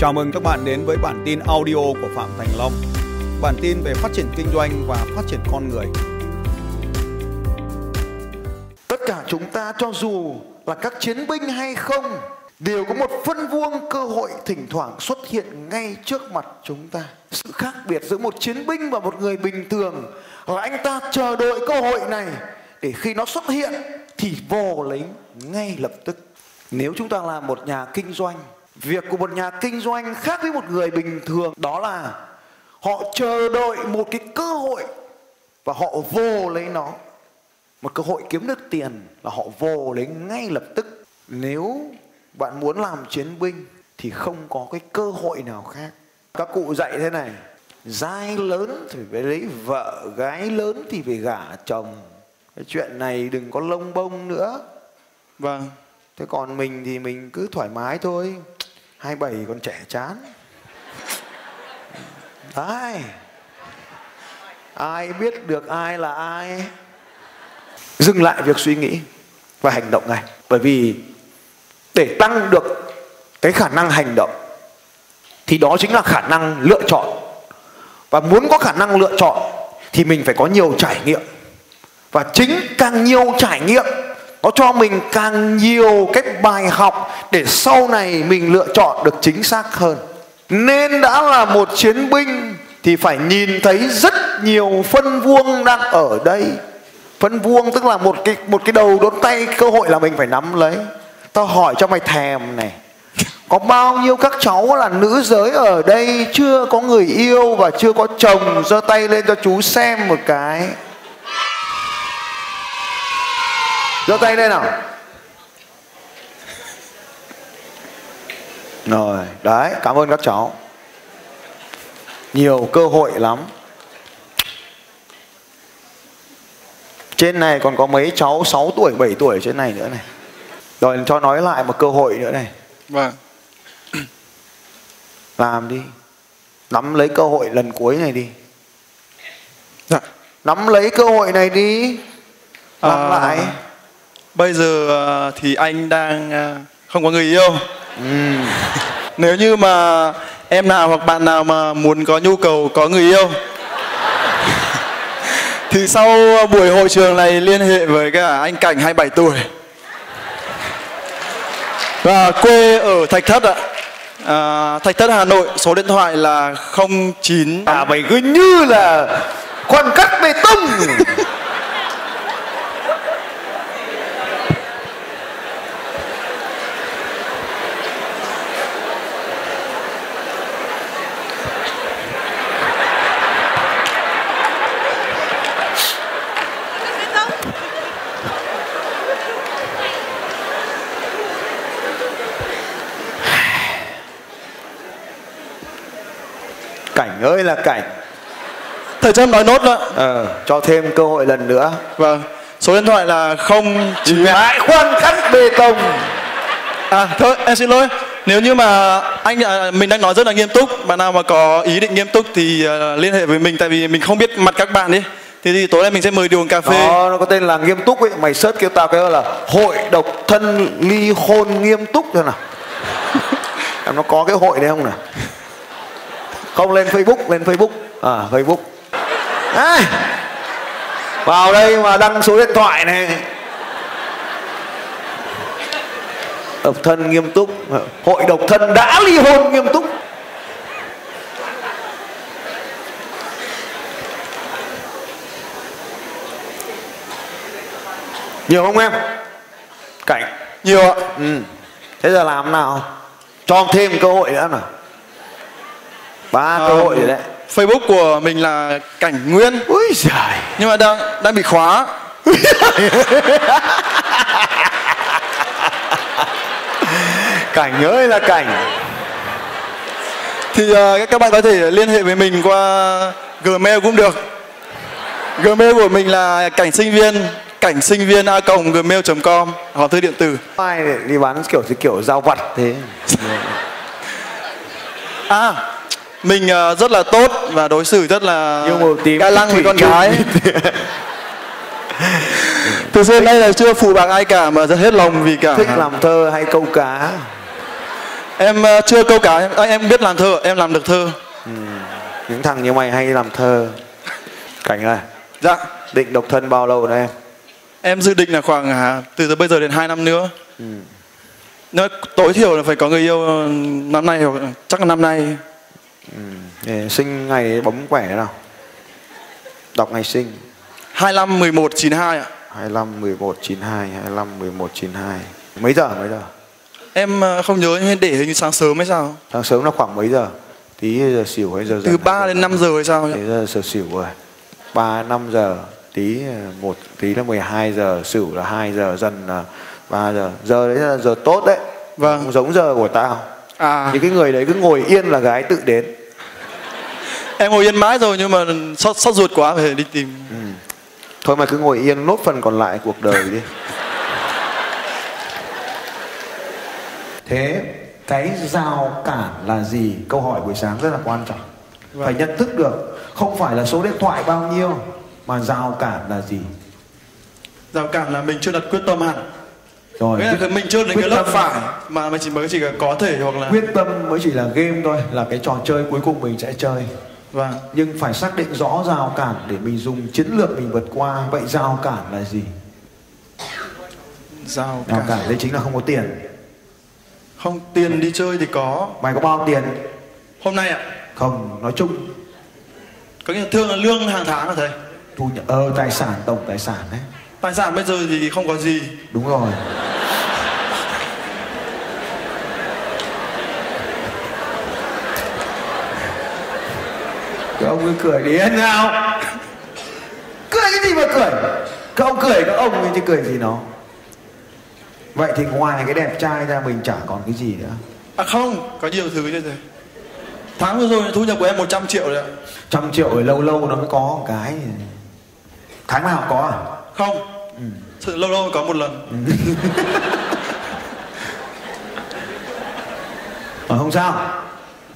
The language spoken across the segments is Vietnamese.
Chào mừng các bạn đến với bản tin audio của Phạm Thành Long. Bản tin về phát triển kinh doanh và phát triển con người. Tất cả chúng ta cho dù là các chiến binh hay không, đều có một phân vuông cơ hội thỉnh thoảng xuất hiện ngay trước mặt chúng ta. Sự khác biệt giữa một chiến binh và một người bình thường là anh ta chờ đợi cơ hội này để khi nó xuất hiện thì vồ lấy ngay lập tức. Nếu chúng ta là một nhà kinh doanh việc của một nhà kinh doanh khác với một người bình thường đó là họ chờ đợi một cái cơ hội và họ vô lấy nó. Một cơ hội kiếm được tiền là họ vô lấy ngay lập tức. Nếu bạn muốn làm chiến binh thì không có cái cơ hội nào khác. Các cụ dạy thế này giai lớn thì phải lấy vợ gái lớn thì phải gả chồng. Cái chuyện này đừng có lông bông nữa. Vâng. thế còn mình thì mình cứ thoải mái thôi 27 còn trẻ chán. Đấy Ai biết được ai là ai? Dừng lại việc suy nghĩ Và hành động ngay. Bởi vì Để tăng được Cái khả năng hành động, Thì đó chính là khả năng lựa chọn. Và muốn có khả năng lựa chọn, Thì mình phải có nhiều trải nghiệm. Và chính càng nhiều trải nghiệm nó cho mình càng nhiều cái bài học để sau này mình lựa chọn được chính xác hơn. Nên đã là một chiến binh thì phải nhìn thấy rất nhiều phân vuông đang ở đây. Phân vuông tức là một cái một cái đầu đốn tay, cơ hội là mình phải nắm lấy. Tao hỏi cho mày thèm này. Có bao nhiêu các cháu là nữ giới ở đây chưa có người yêu và chưa có chồng giơ tay lên cho chú xem một cái? Giơ tay lên nào. Rồi đấy cảm ơn các cháu. Nhiều cơ hội lắm. Trên này còn có mấy cháu 6 tuổi 7 tuổi trên này nữa này. Rồi cho nói lại một cơ hội nữa này. Vâng. làm đi. Nắm lấy cơ hội lần cuối này đi. Dạ. nắm lấy cơ hội này đi. Làm À, lại Bây giờ ờ, thì anh đang ờ, không có người yêu. ừ. Nếu như mà em nào hoặc bạn nào mà muốn có nhu cầu có người yêu thì sau buổi hội trường này liên hệ với cả anh Cảnh 27 tuổi và quê ở Thạch Thất ạ. À, Thạch Thất Hà Nội số điện thoại là 09 à mày cứ như là khoan cắt bê tông cảnh ơi là cảnh. Thầy Trâm nói nốt đó. ờ, cho thêm cơ hội lần nữa. Vâng. Số điện thoại là 09 lại khoan cắt bê tông. À thôi em xin lỗi. Nếu như mà anh à, mình đang nói rất là nghiêm túc Bạn nào mà có ý định nghiêm túc thì à, liên hệ với mình Tại vì mình không biết mặt các bạn đi Thế thì tối nay mình sẽ mời đi uống cà phê. Đó nó có tên là nghiêm túc ấy. Mày search kêu tao cái là hội độc thân ly hôn nghiêm túc thôi nào. Em nó có cái hội đấy không nào không lên facebook lên facebook. À facebook. Đấy. vào đây mà đăng số điện thoại này. Độc thân nghiêm túc. Hội độc thân đã ly hôn nghiêm túc. Nhiều không em? Cảnh. Nhiều ạ. Ừ. Thế giờ làm nào? Cho thêm cơ hội nữa nào ba cơ hội rồi đấy. Facebook của mình là Cảnh Nguyên. Ui giời. Nhưng mà đang đang bị khóa. Cảnh ơi là cảnh. Thì à, các bạn có thể liên hệ với mình qua Gmail cũng được. Gmail của mình là cảnh sinh viên cảnh sinh viên a gmail.com hòm thư điện tử. Ai đi bán kiểu kiểu giao vặt thế? À, mình ờ, rất là tốt và đối xử rất là yêu màu tím ga lăng với con gái. Từ xưa nay là chưa phụ bạc ai cả mà rất hết lòng vì cả. Thích làm thơ hay câu cá? Em ờ, chưa câu cá em, em biết làm thơ em làm được thơ. Những thằng như mày hay làm thơ. Cảnh ơi. Dạ. Định độc thân bao lâu nữa em em dự định là khoảng à, từ từ bây giờ đến 2 năm nữa. Nếu tối thiểu là phải có người yêu ờ, năm nay hoặc chắc là năm nay Để sinh ngày bấm quẻ nào? Đọc ngày sinh. 25 11 92 ạ. 25 11 92 25 11 92 mấy giờ mấy giờ? Em ờ, không nhớ nhưng để hình sáng sớm hay sao? Sáng sớm nó khoảng mấy giờ? Tí giờ xỉu hay giờ từ 3 đến 5 giờ hay sao? Thế giờ giờ xỉu rồi. 3 5 giờ tí ờ, một tí là 12 giờ xỉu là 2 giờ dần là 3 giờ. Giờ đấy là giờ tốt đấy. Vâng. không giống giờ của tao. À. Những cái người đấy cứ ngồi yên là gái tự đến em ngồi yên mãi rồi nhưng mà sót sót ruột quá phải đi tìm. Thôi mà cứ ngồi yên nốt phần còn lại cuộc đời đi. Thế cái rào cản là gì? Câu hỏi buổi sáng rất là quan trọng. Phải nhận thức được không phải là số điện thoại bao nhiêu mà rào cản là gì? Rào cản là mình chưa đặt quyết tâm hẳn. Rồi nghĩa là quyết- mình chưa đến quyết cái lớp tâm- phải mà mình chỉ mới chỉ có thể hoặc là quyết tâm mới chỉ là game thôi là cái trò chơi cuối cùng mình sẽ chơi vâng nhưng phải xác định rõ rào cản để mình dùng chiến lược mình vượt qua. Vậy rào cản là gì? Rào rào cản. cản đấy chính là không có tiền. Không tiền đi chơi thì có. Mày có bao tiền? Hôm nay ạ. Không nói chung. Có nghĩa là thường là lương hàng tháng là thầy thu nhập ờ tài sản tổng tài sản đấy. Tài sản bây giờ thì không có gì. Đúng rồi ông cứ cười đi hết nào cười cái gì mà cười? Các ông cười các ông ấy chứ cười gì nó? Vậy thì ngoài cái đẹp trai ra mình chả còn cái gì nữa. À không có nhiều thứ chứ thầy tháng vừa rồi thu nhập của em 100 triệu đấy ạ. Trăm triệu rồi lâu lâu nó mới có một cái. Tháng nào có à? Không. Sự lâu lâu có một lần. Ờ, không sao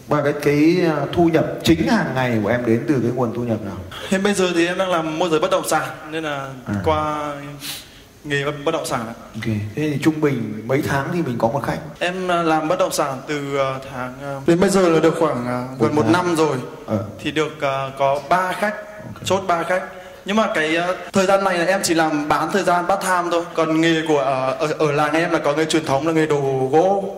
và cái cái uh, thu nhập chính hàng ngày của em đến từ cái nguồn thu nhập nào? Hiện bây giờ thì em đang làm môi giới bất động sản nên là À. qua nghề bất động sản ạ. ok. Thế thì trung bình mấy tháng thì mình có một khách? Em à, làm bất động sản từ à, tháng à, đến bây giờ là được khoảng à, gần một tháng. năm rồi. Ờ. thì được à, có 3 khách chốt 3 khách. Nhưng mà cái à, thời gian này là em chỉ làm bán thời gian part time thôi. Còn nghề của à, ở ở làng em là có nghề truyền thống là nghề đồ gỗ.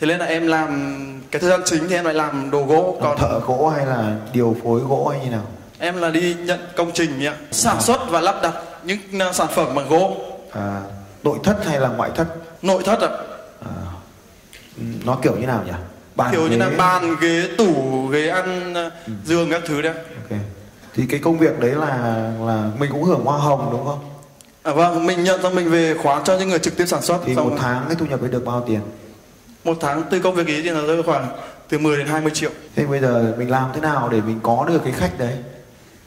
Thế nên là em làm cái thời gian chính thì em lại làm đồ gỗ còn thợ gỗ hay là điều phối gỗ hay như nào? Em là đi nhận công trình ạ. Sản xuất và lắp đặt những à, sản phẩm bằng gỗ. À, nội thất hay là ngoại thất? Nội thất ạ. À, ừ, nó kiểu như nào nhỉ? Bàn kiểu như là ghế. bàn ghế tủ ghế ăn à, giường các thứ đấy ạ. ok. Thì cái công việc đấy là là mình cũng hưởng hoa hồng đúng không? À vâng mình nhận xong mình về khoán cho những người trực tiếp sản xuất thì xong một tháng cái thu nhập ấy được bao tiền một tháng từ công việc ý thì là rơi khoảng từ 10 đến 20 triệu. Thế bây giờ mình làm thế nào để mình có được cái khách đấy?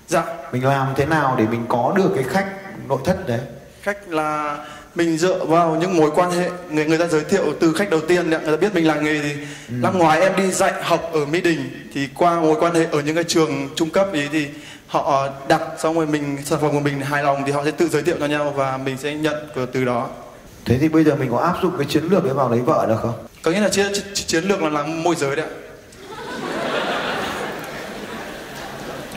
Dạ. Mình làm thế nào để mình có được cái khách nội thất đấy? Khách là mình dựa vào những mối quan hệ người người ta giới thiệu từ khách đầu tiên người ta biết mình làm nghề thì năm ngoái em đi dạy học ở mỹ đình. Thì qua mối quan hệ ở những cái trường trung cấp ý thì họ đặt xong rồi mình sản phẩm của mình hài lòng thì họ sẽ tự giới thiệu cho nhau và mình sẽ nhận từ đó thế thì bây giờ mình có áp dụng cái chiến lược đấy vào lấy vợ được không? Có nghĩa là chiến, chiến, lược là làm môi giới đấy ạ.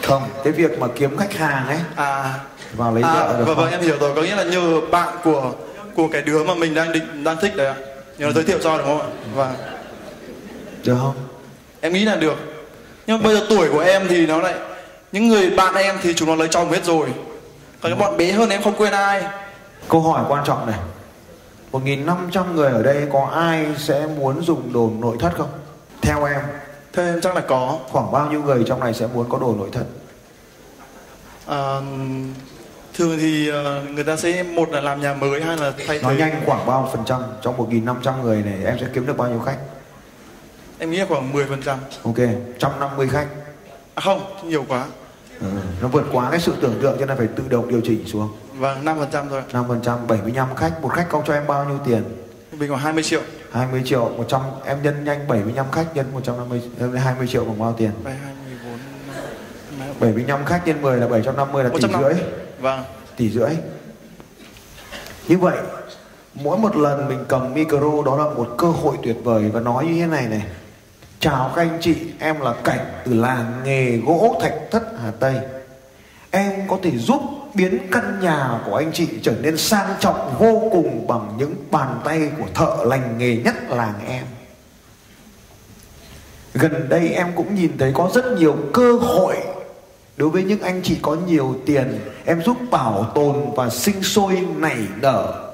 Không cái việc mà kiếm khách hàng ấy à. vào lấy à, vợ được vâng, không? vâng em hiểu rồi. Có nghĩa là nhờ bạn của của cái đứa mà mình đang định đang thích đấy ạ. Nhờ nó giới thiệu cho đúng không ạ? Vâng. Được không? Em nghĩ là được. Nhưng mà bây giờ tuổi của em thì nó lại những người bạn em thì chúng nó lấy chồng hết rồi. Còn những bọn bé hơn em không quên ai. Câu hỏi quan trọng này 1.500 người ở đây có ai sẽ muốn dùng đồ nội thất không? Theo em. Theo em chắc là có. Khoảng bao nhiêu người trong này sẽ muốn có đồ nội thất? À, thường thì ờ, người ta sẽ một là làm nhà mới hai là thay nói thế. nhanh khoảng bao phần trăm trong 1.500 người này em sẽ kiếm được bao nhiêu khách? Em nghĩ là khoảng 10 phần trăm. Ok 150 khách. À không nhiều quá. Ừ. nó vượt quá cái sự tưởng tượng cho nên phải tự động điều chỉnh xuống vâng 5 phần trăm thôi 5 phần trăm 75 khách. Một khách công cho em bao nhiêu tiền? Mình khoảng 20 triệu. 20 triệu. 100 em nhân nhanh 75 khách nhân 150 nhân 20 triệu bằng bao tiền? Vậy 24 năm- 75 khách nhân 10 là 750 là tỷ 150. rưỡi. Vâng. Tỷ rưỡi. Như vậy mỗi một lần mình cầm micro đó là một cơ hội tuyệt vời. Và nói như thế này này. Chào các anh chị em là cảnh từ làng nghề gỗ thạch thất hà tây. Em có thể giúp biến căn nhà của anh chị trở nên sang trọng vô cùng bằng những bàn tay của thợ lành nghề nhất làng em. Gần đây em cũng nhìn thấy có rất nhiều cơ hội. Đối với những anh chị có nhiều tiền, em giúp bảo tồn và sinh sôi nảy nở.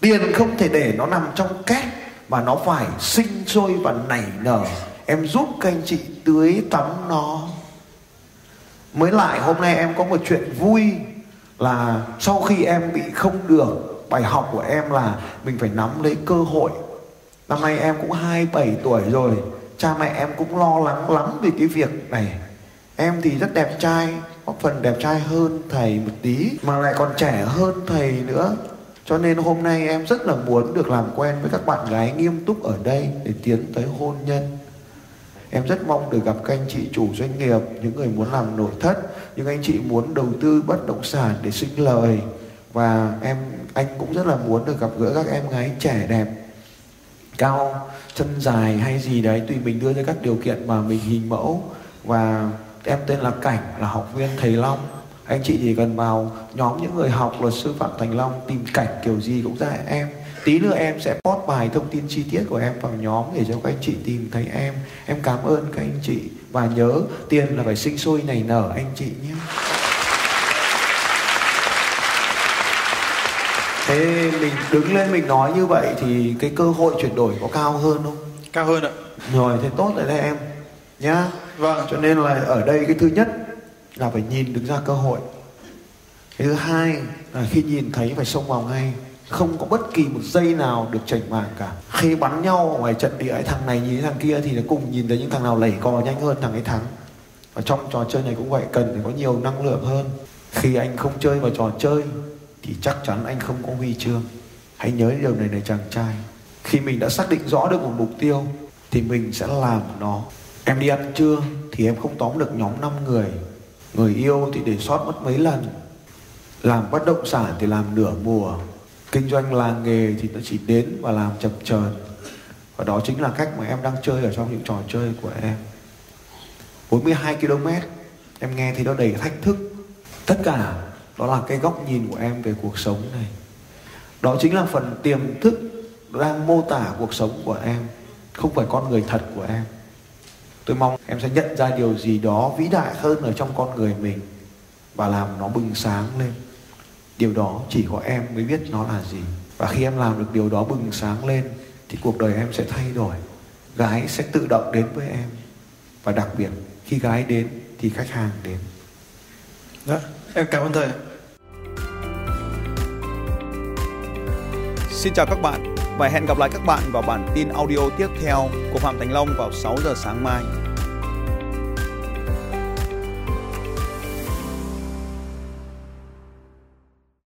Tiền không thể để nó nằm trong két, mà nó phải sinh sôi và nảy nở. Em giúp các anh chị tưới tắm nó mới lại hôm nay em có một chuyện vui là sau khi em bị không được, bài học của em là mình phải nắm lấy cơ hội. Năm nay em cũng 27 tuổi rồi, cha mẹ em cũng lo lắng lắm về cái việc này. Em thì rất đẹp trai, có phần đẹp trai hơn thầy một tí, mà lại còn trẻ hơn thầy nữa. Cho nên hôm nay em rất là muốn được làm quen với các bạn gái nghiêm túc ở đây để tiến tới hôn nhân em rất mong được gặp các anh chị chủ doanh nghiệp, những người muốn làm nội thất, những anh chị muốn đầu tư bất động sản để sinh lời. Và em, anh cũng rất là muốn được gặp gỡ các em gái trẻ đẹp, cao, chân dài hay gì đấy, tùy mình đưa ra các điều kiện mà mình hình mẫu. Và em tên là cảnh, là học viên thầy long. Anh chị chỉ cần vào nhóm những người học luật sư phạm thành long, tìm cảnh kiểu gì cũng ra em tí nữa em sẽ post bài thông tin chi tiết của em vào nhóm để cho các anh chị tìm thấy em. Em cảm ơn các anh chị. Và nhớ tiền là phải sinh sôi nảy nở anh chị nhé. Thế mình đứng lên mình nói như vậy thì cái cơ hội chuyển đổi có cao hơn không? Cao hơn ạ. Rồi thế tốt rồi đấy em. Nhá. Vâng. Cho nên là ở đây cái thứ nhất là phải nhìn được ra cơ hội. Cái thứ hai là khi nhìn thấy phải xông vào ngay không có bất kỳ một giây nào được chảnh mảng cả. Khi bắn nhau ở ngoài trận địa thằng này nhìn thằng kia thì nó cùng nhìn thấy những thằng nào lẩy cò nhanh hơn thằng ấy thắng. Và trong trò chơi này cũng vậy, cần phải có nhiều năng lượng hơn. Khi anh không chơi vào trò chơi thì chắc chắn anh không có huy chương. Hãy nhớ điều này này chàng trai. Khi mình đã xác định rõ được một mục tiêu thì mình sẽ làm nó. Em đi ăn trưa thì em không tóm được nhóm 5 người. Người yêu thì để sót mất mấy lần. Làm bất động sản thì làm nửa mùa kinh doanh làng nghề thì nó chỉ đến và làm chập chờn. Và đó chính là cách mà em đang chơi ở trong những trò chơi của em. 42 km, em nghe thì nó đầy thách thức. Tất cả đó là cái góc nhìn của em về cuộc sống này. Đó chính là phần tiềm thức đang mô tả cuộc sống của em, không phải con người thật của em. Tôi mong em sẽ nhận ra điều gì đó vĩ đại hơn ở trong con người mình và làm nó bừng sáng lên điều đó chỉ có em mới biết nó là gì. Và khi em làm được điều đó bừng sáng lên thì cuộc đời em sẽ thay đổi. Gái sẽ tự động đến với em. Và đặc biệt khi gái đến thì khách hàng đến. Dạ em cảm ơn thầy. Xin chào các bạn và hẹn gặp lại các bạn vào bản tin audio tiếp theo của Phạm Thành Long vào 6 giờ sáng mai.